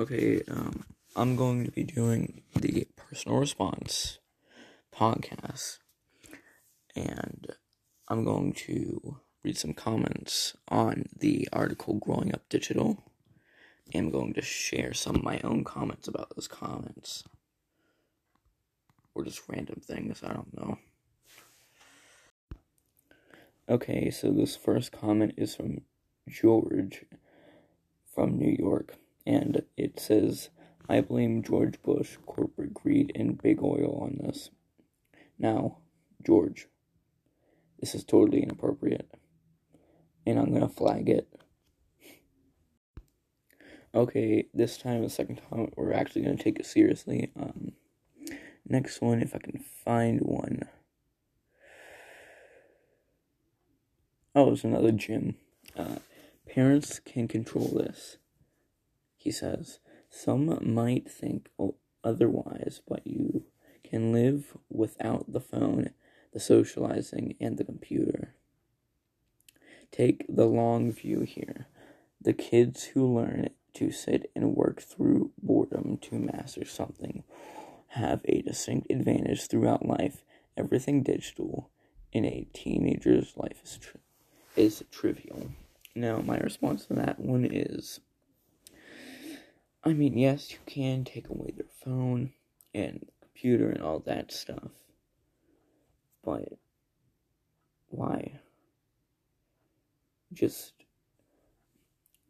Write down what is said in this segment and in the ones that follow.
Okay, um, I'm going to be doing the personal response podcast, and I'm going to read some comments on the article Growing Up Digital. I'm going to share some of my own comments about those comments. Or just random things, I don't know. Okay, so this first comment is from George from New York, and it says, I blame George Bush, corporate greed, and big oil on this. Now, George, this is totally inappropriate, and I'm gonna flag it. Okay, this time, the second time, we're actually gonna take it seriously. Um, next one, if I can find one. Oh, it's another gym. Uh, parents can control this, he says. Some might think otherwise, but you can live without the phone, the socializing, and the computer. Take the long view here. The kids who learn to sit and work through boredom to master something have a distinct advantage throughout life. Everything digital in a teenager's life is, tri- is trivial. Now, my response to that one is I mean, yes, you can take away their phone and computer and all that stuff, but why? Just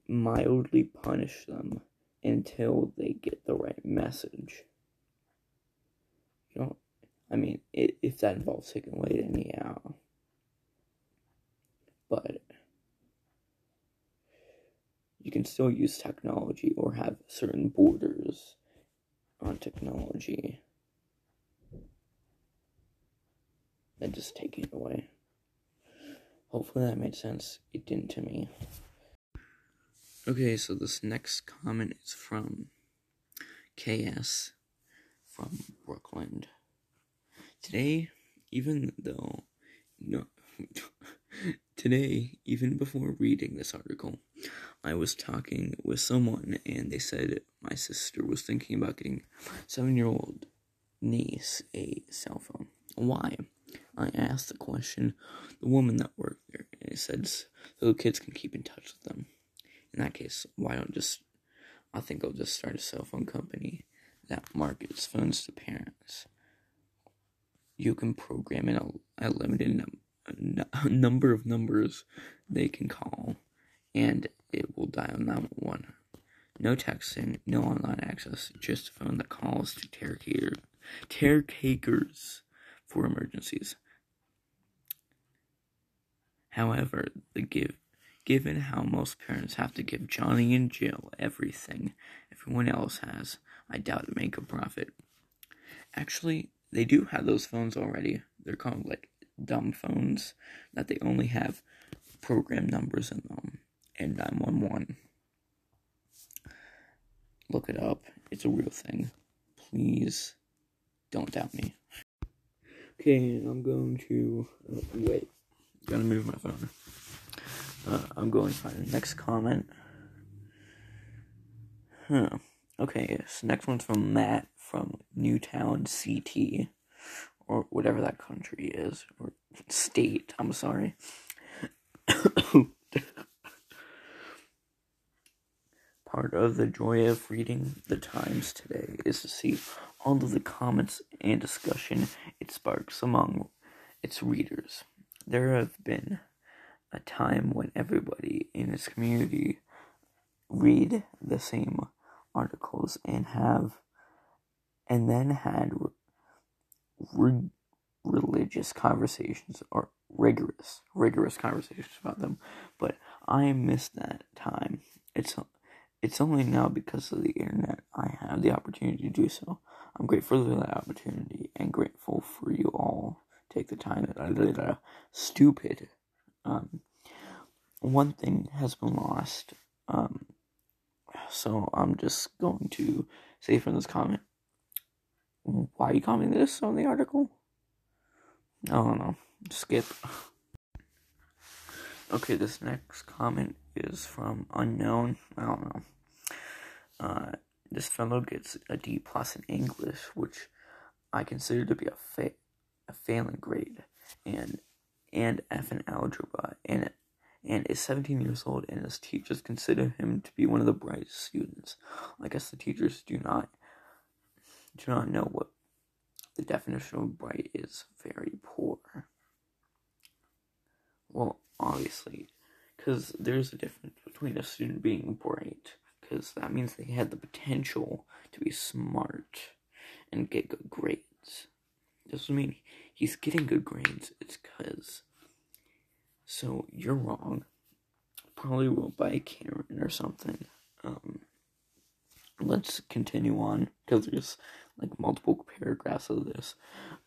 mildly punish them until they get the right message. You know, I mean, it, if that involves taking away, then yeah. But you can still use technology or have certain borders on technology and just taking it away. Hopefully that made sense. It didn't to me. Okay, so this next comment is from KS from Brooklyn. Today, even though no today, even before reading this article, I was talking with someone and they said my sister was thinking about getting seven year old niece a cell phone. Why? I asked the question the woman that worked there and it said so the kids can keep in touch with them. In that case, why don't just I think I'll just start a cell phone company that markets phones to parents. You can program in a, a limited num- a number of numbers they can call and it will dial 911. No texting, no online access, just a phone that calls to caretakers for emergencies. However, the give, given how most parents have to give Johnny and Jill everything everyone else has, I doubt it make a profit. Actually, they do have those phones already. They're called like dumb phones that they only have program numbers in them and 911. Look it up. It's a real thing. Please don't doubt me. Okay, I'm going to uh, wait. Gotta move my phone. Uh, I'm going to find the next comment. Huh. Okay, so next one's from Matt from Newtown, CT, or whatever that country is, or state. I'm sorry. Part of the joy of reading the Times today is to see all of the comments and discussion it sparks among its readers. There have been a time when everybody in its community read the same articles and have and then had re- religious conversations or rigorous rigorous conversations about them but i miss that time it's it's only now because of the internet I have the opportunity to do so. I'm grateful for that opportunity and grateful for you all take the time. To, stupid. Um, one thing has been lost. Um, so I'm just going to say from this comment. Why are you commenting this on the article? I don't know. Skip. Okay, this next comment is from unknown. I don't know. Uh, this fellow gets a D plus in English, which I consider to be a fa- a failing grade, and and F in algebra, and and is 17 years old, and his teachers consider him to be one of the brightest students. I guess the teachers do not do not know what the definition of bright is. Very poor. Well, obviously, because there's a difference between a student being bright, because that means they had the potential to be smart and get good grades. Doesn't mean he's getting good grades. It's because. So you're wrong. Probably wrote by Karen or something. Um, let's continue on because there's like multiple paragraphs of this.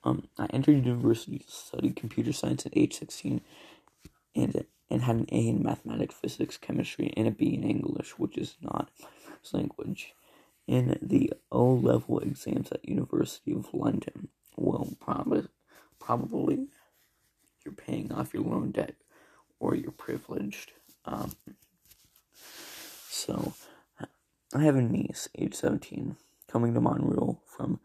Um, I entered university to study computer science at age 16 and and had an A in mathematics, physics, chemistry, and a B in English, which is not my language. In the O level exams at University of London, well, probably, probably you're paying off your loan debt or you're privileged. Um, so, I have a niece, age 17, coming to Montreal from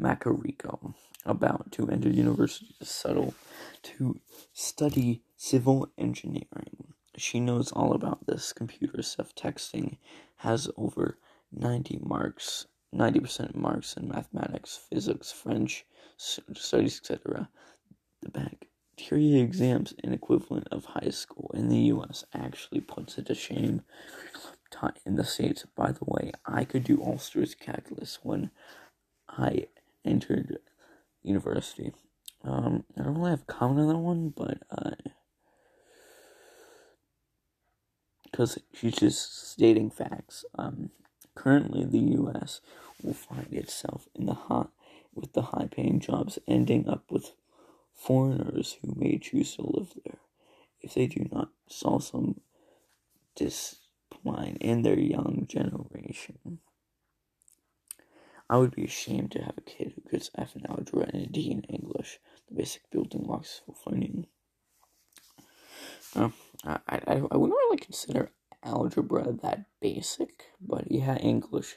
Macarico, about to enter university to settle to study civil engineering. She knows all about this computer stuff. Texting has over 90 marks, 90% marks in mathematics, physics, French, studies, etc. The baccalaureate exams, an equivalent of high school in the US, actually puts it to shame in the States. By the way, I could do all of calculus when I entered university. Um, I don't really have a comment on that one, but uh, because she's just stating facts. Um, currently, the U.S. will find itself in the hot with the high-paying jobs ending up with foreigners who may choose to live there if they do not solve some decline in their young generation. I would be ashamed to have a kid who gets F in algebra and a D in English, the basic building blocks for learning. Uh, I, I, I wouldn't really consider algebra that basic, but yeah, English.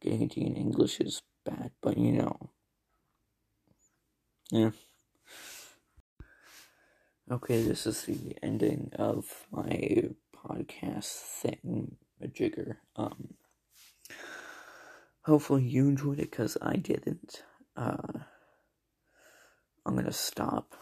Getting a D in English is bad, but you know. Yeah. Okay, this is the ending of my podcast thing, a jigger. Um, hopefully you enjoyed it because I didn't. Uh, I'm gonna stop.